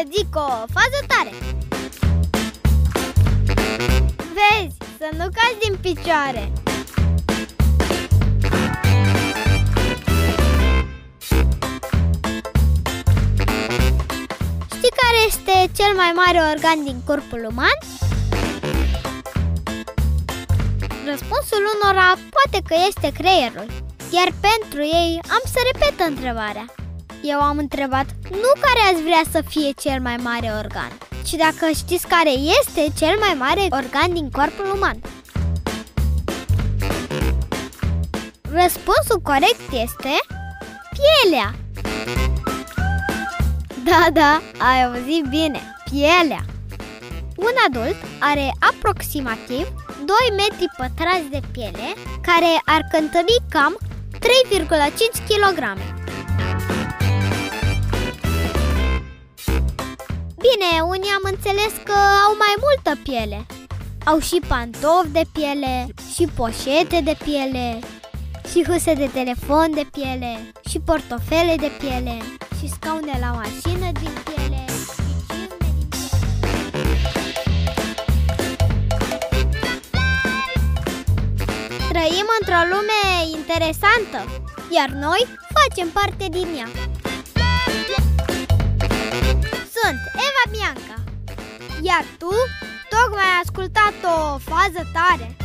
să zic o fază tare Vezi, să nu cazi din picioare Știi care este cel mai mare organ din corpul uman? Răspunsul unora poate că este creierul, iar pentru ei am să repet întrebarea. Eu am întrebat nu care ați vrea să fie cel mai mare organ, ci dacă știți care este cel mai mare organ din corpul uman. Răspunsul corect este pielea. Da, da, ai auzit bine, pielea. Un adult are aproximativ 2 metri pătrați de piele care ar cântări cam 3,5 kg. Unii am înțeles că au mai multă piele. Au și pantofi de piele, și poșete de piele, și huse de telefon de piele, și portofele de piele, și scaune la mașină din piele, și cizme din piele. Trăim într-o lume interesantă, iar noi facem parte din ea. Iar tu tocmai ai ascultat o fază tare.